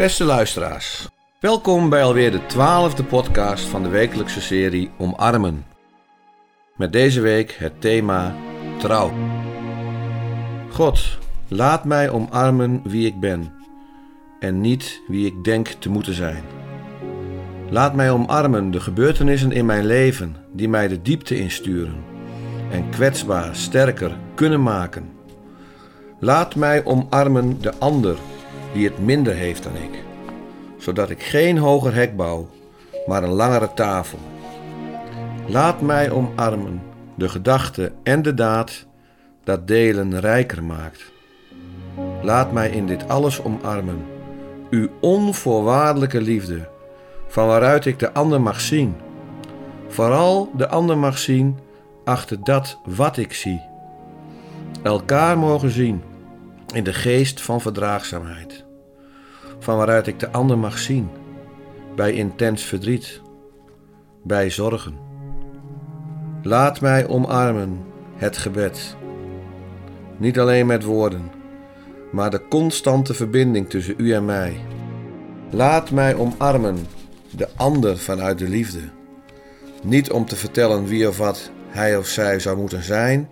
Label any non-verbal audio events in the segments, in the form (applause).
Beste luisteraars, welkom bij alweer de twaalfde podcast van de wekelijkse serie Omarmen. Met deze week het thema Trouw. God, laat mij omarmen wie ik ben en niet wie ik denk te moeten zijn. Laat mij omarmen de gebeurtenissen in mijn leven die mij de diepte insturen en kwetsbaar sterker kunnen maken. Laat mij omarmen de ander die het minder heeft dan ik, zodat ik geen hoger hek bouw, maar een langere tafel. Laat mij omarmen de gedachte en de daad dat delen rijker maakt. Laat mij in dit alles omarmen, uw onvoorwaardelijke liefde, van waaruit ik de ander mag zien. Vooral de ander mag zien achter dat wat ik zie. Elkaar mogen zien in de geest van verdraagzaamheid, van waaruit ik de ander mag zien bij intens verdriet, bij zorgen. Laat mij omarmen het gebed, niet alleen met woorden, maar de constante verbinding tussen u en mij. Laat mij omarmen de ander vanuit de liefde, niet om te vertellen wie of wat hij of zij zou moeten zijn,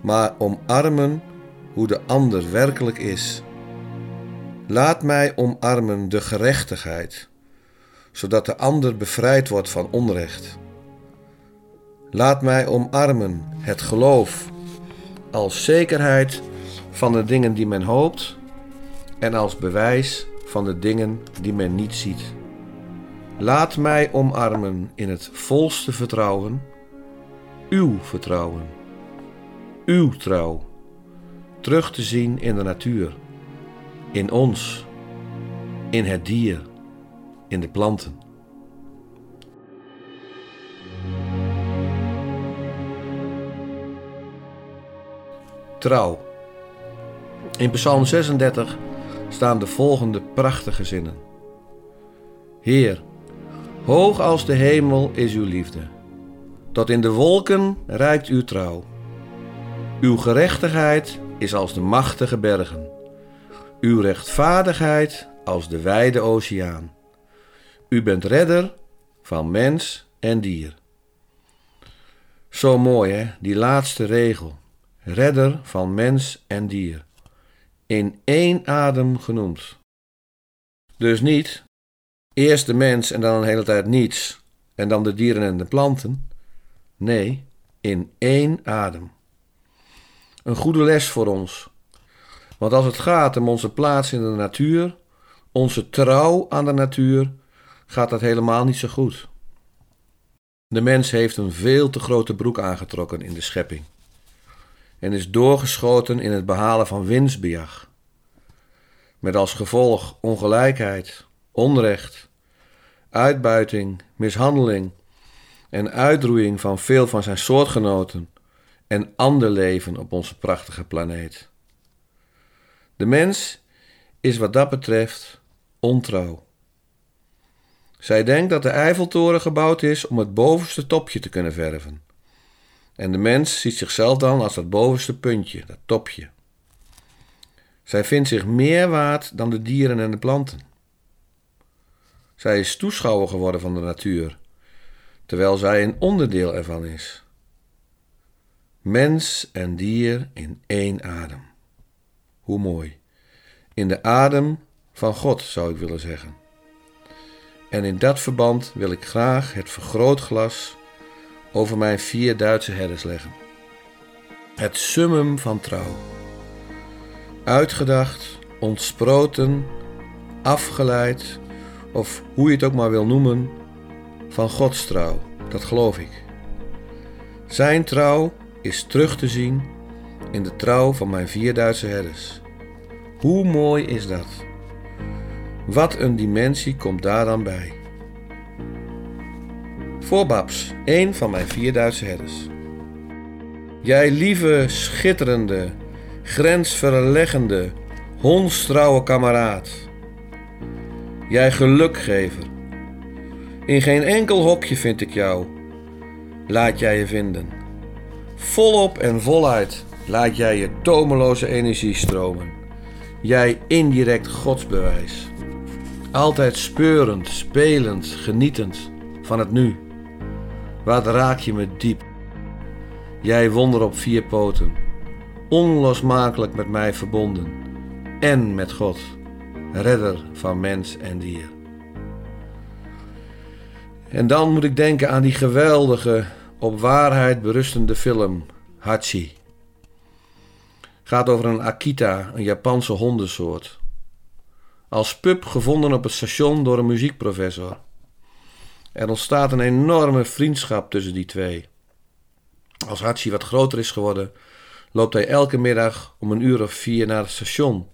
maar omarmen hoe de ander werkelijk is. Laat mij omarmen de gerechtigheid, zodat de ander bevrijd wordt van onrecht. Laat mij omarmen het geloof als zekerheid van de dingen die men hoopt en als bewijs van de dingen die men niet ziet. Laat mij omarmen in het volste vertrouwen, uw vertrouwen, uw trouw terug te zien in de natuur, in ons, in het dier, in de planten. Trouw. In Psalm 36 staan de volgende prachtige zinnen. Heer, hoog als de hemel is uw liefde. Tot in de wolken reikt uw trouw. Uw gerechtigheid is als de machtige bergen, uw rechtvaardigheid als de wijde oceaan. U bent redder van mens en dier. Zo mooi hè, die laatste regel. Redder van mens en dier. In één adem genoemd. Dus niet eerst de mens en dan een hele tijd niets en dan de dieren en de planten. Nee, in één adem een goede les voor ons. Want als het gaat om onze plaats in de natuur, onze trouw aan de natuur, gaat dat helemaal niet zo goed. De mens heeft een veel te grote broek aangetrokken in de schepping en is doorgeschoten in het behalen van winstbejag. Met als gevolg ongelijkheid, onrecht, uitbuiting, mishandeling en uitroeiing van veel van zijn soortgenoten en ander leven op onze prachtige planeet. De mens is wat dat betreft ontrouw. Zij denkt dat de Eiffeltoren gebouwd is om het bovenste topje te kunnen verven. En de mens ziet zichzelf dan als dat bovenste puntje, dat topje. Zij vindt zich meer waard dan de dieren en de planten. Zij is toeschouwer geworden van de natuur, terwijl zij een onderdeel ervan is. Mens en dier in één adem. Hoe mooi. In de adem van God zou ik willen zeggen. En in dat verband wil ik graag het vergrootglas over mijn vier Duitse herders leggen. Het summum van trouw. Uitgedacht, ontsproten, afgeleid, of hoe je het ook maar wil noemen, van Gods trouw, dat geloof ik. Zijn trouw is terug te zien in de trouw van mijn vier Duitse herders. Hoe mooi is dat? Wat een dimensie komt daar dan bij. Voor Babs, een van mijn vier Duitse herders. Jij lieve, schitterende, grensverleggende, hondstrouwe kameraad. Jij gelukgever. In geen enkel hokje vind ik jou. Laat jij je vinden. Volop en voluit laat jij je tomeloze energie stromen. Jij indirect godsbewijs. Altijd speurend, spelend, genietend van het nu. Wat raak je me diep. Jij wonder op vier poten, onlosmakelijk met mij verbonden en met God, redder van mens en dier. En dan moet ik denken aan die geweldige, op waarheid berustende film Hachi. Gaat over een Akita, een Japanse hondensoort. Als pup gevonden op het station door een muziekprofessor. Er ontstaat een enorme vriendschap tussen die twee. Als Hachi wat groter is geworden, loopt hij elke middag om een uur of vier naar het station,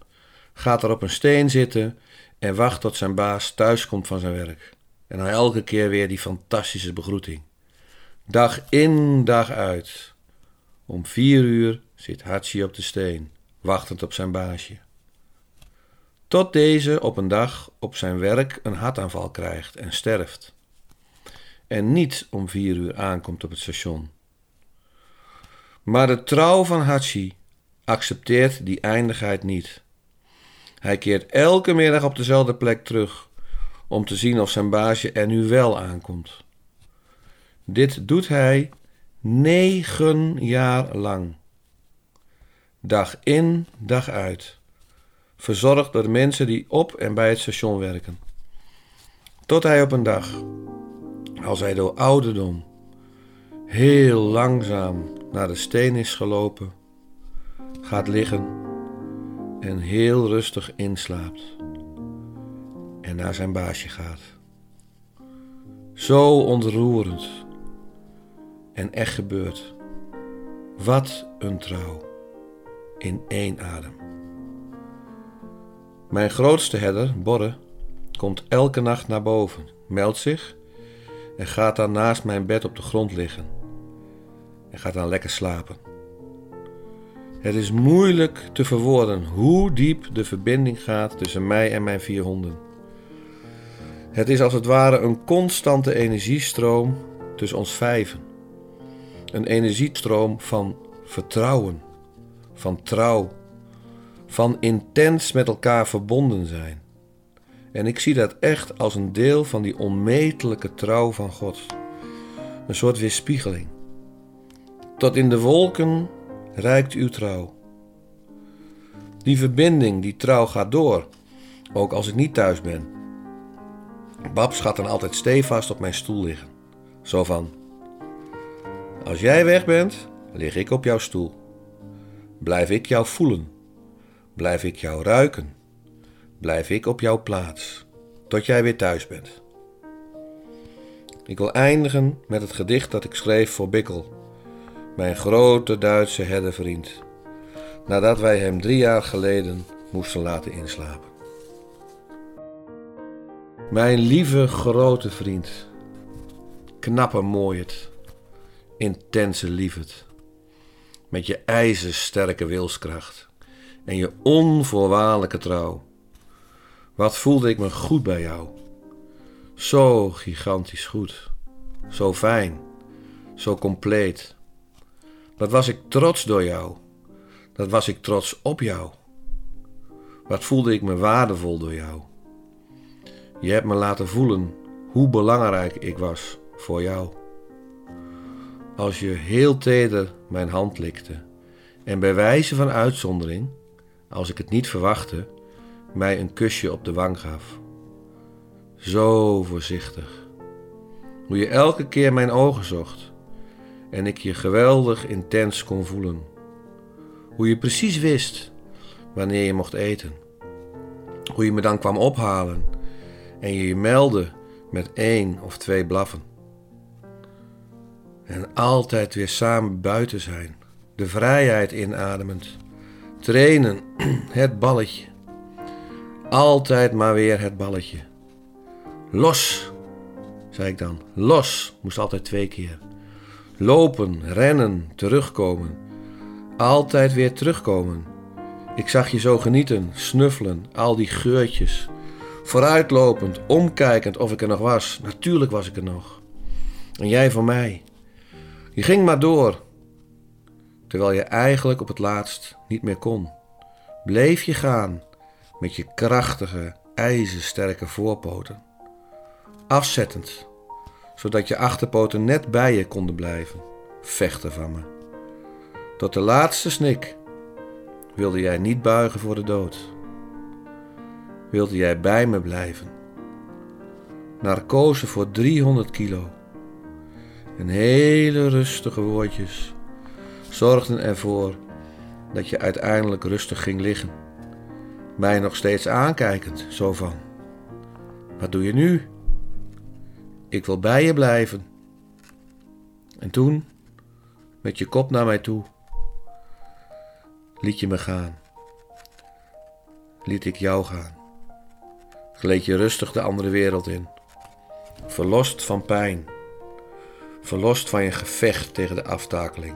gaat er op een steen zitten en wacht tot zijn baas thuiskomt van zijn werk. En dan elke keer weer die fantastische begroeting. Dag in, dag uit. Om vier uur zit Hachi op de steen, wachtend op zijn baasje. Tot deze op een dag op zijn werk een hartaanval krijgt en sterft. En niet om vier uur aankomt op het station. Maar de trouw van Hachi accepteert die eindigheid niet. Hij keert elke middag op dezelfde plek terug om te zien of zijn baasje er nu wel aankomt. Dit doet hij negen jaar lang. Dag in, dag uit. Verzorgd door de mensen die op en bij het station werken. Tot hij op een dag, als hij door ouderdom heel langzaam naar de steen is gelopen, gaat liggen en heel rustig inslaapt en naar zijn baasje gaat. Zo ontroerend en echt gebeurd. Wat een trouw in één adem. Mijn grootste herder, Borre, komt elke nacht naar boven, meldt zich en gaat dan naast mijn bed op de grond liggen en gaat dan lekker slapen. Het is moeilijk te verwoorden hoe diep de verbinding gaat tussen mij en mijn vier honden. Het is als het ware een constante energiestroom tussen ons vijven. Een energiestroom van vertrouwen, van trouw, van intens met elkaar verbonden zijn. En ik zie dat echt als een deel van die onmetelijke trouw van God. Een soort weerspiegeling. Tot in de wolken reikt uw trouw. Die verbinding, die trouw gaat door, ook als ik niet thuis ben. Babs gaat dan altijd stevast op mijn stoel liggen. Zo van: Als jij weg bent, lig ik op jouw stoel. Blijf ik jou voelen. Blijf ik jou ruiken. Blijf ik op jouw plaats, tot jij weer thuis bent. Ik wil eindigen met het gedicht dat ik schreef voor Bikkel mijn grote Duitse herdervriend, nadat wij hem drie jaar geleden moesten laten inslapen. Mijn lieve grote vriend, knappe mooiert, intense liefhet, met je ijzersterke wilskracht en je onvoorwaardelijke trouw. Wat voelde ik me goed bij jou. Zo gigantisch goed, zo fijn, zo compleet dat was ik trots door jou. Dat was ik trots op jou. Wat voelde ik me waardevol door jou. Je hebt me laten voelen hoe belangrijk ik was voor jou. Als je heel teder mijn hand likte en bij wijze van uitzondering, als ik het niet verwachtte, mij een kusje op de wang gaf. Zo voorzichtig. Hoe je elke keer mijn ogen zocht en ik je geweldig intens kon voelen. Hoe je precies wist wanneer je mocht eten. Hoe je me dan kwam ophalen en je je meldde met één of twee blaffen. En altijd weer samen buiten zijn, de vrijheid inademend, trainen, (clears throat) het balletje. Altijd maar weer het balletje. Los, zei ik dan. Los, moest altijd twee keer. Lopen, rennen, terugkomen. Altijd weer terugkomen. Ik zag je zo genieten, snuffelen, al die geurtjes. Vooruitlopend, omkijkend of ik er nog was. Natuurlijk was ik er nog. En jij voor mij. Je ging maar door. Terwijl je eigenlijk op het laatst niet meer kon. Bleef je gaan met je krachtige, ijzersterke voorpoten. Afzettend, zodat je achterpoten net bij je konden blijven, vechten van me. Tot de laatste snik wilde jij niet buigen voor de dood. Wilde jij bij me blijven. Narcose voor 300 kilo. En hele rustige woordjes zorgden ervoor dat je uiteindelijk rustig ging liggen. Mij nog steeds aankijkend, zo van: Wat doe je nu? Ik wil bij je blijven. En toen, met je kop naar mij toe, liet je me gaan. Liet ik jou gaan. Gleed je rustig de andere wereld in. Verlost van pijn. Verlost van je gevecht tegen de aftakeling.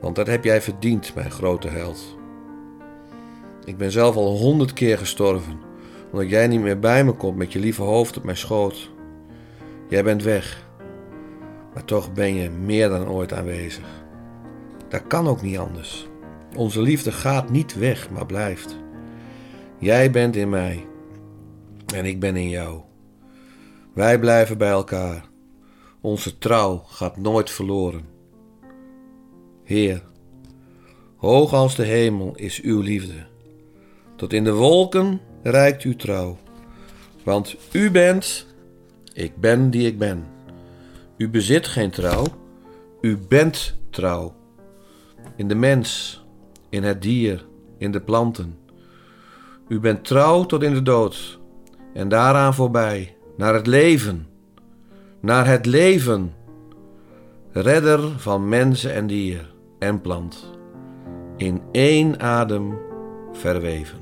Want dat heb jij verdiend, mijn grote held. Ik ben zelf al honderd keer gestorven, omdat jij niet meer bij me komt met je lieve hoofd op mijn schoot. Jij bent weg, maar toch ben je meer dan ooit aanwezig. Dat kan ook niet anders. Onze liefde gaat niet weg, maar blijft. Jij bent in mij en ik ben in jou. Wij blijven bij elkaar. Onze trouw gaat nooit verloren. Heer, hoog als de hemel is uw liefde. Tot in de wolken reikt uw trouw. Want u bent, ik ben die ik ben. U bezit geen trouw, u bent trouw. In de mens, in het dier, in de planten. U bent trouw tot in de dood en daaraan voorbij, naar het leven, naar het leven, redder van mensen en dier en plant, in één adem verweven.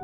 あ。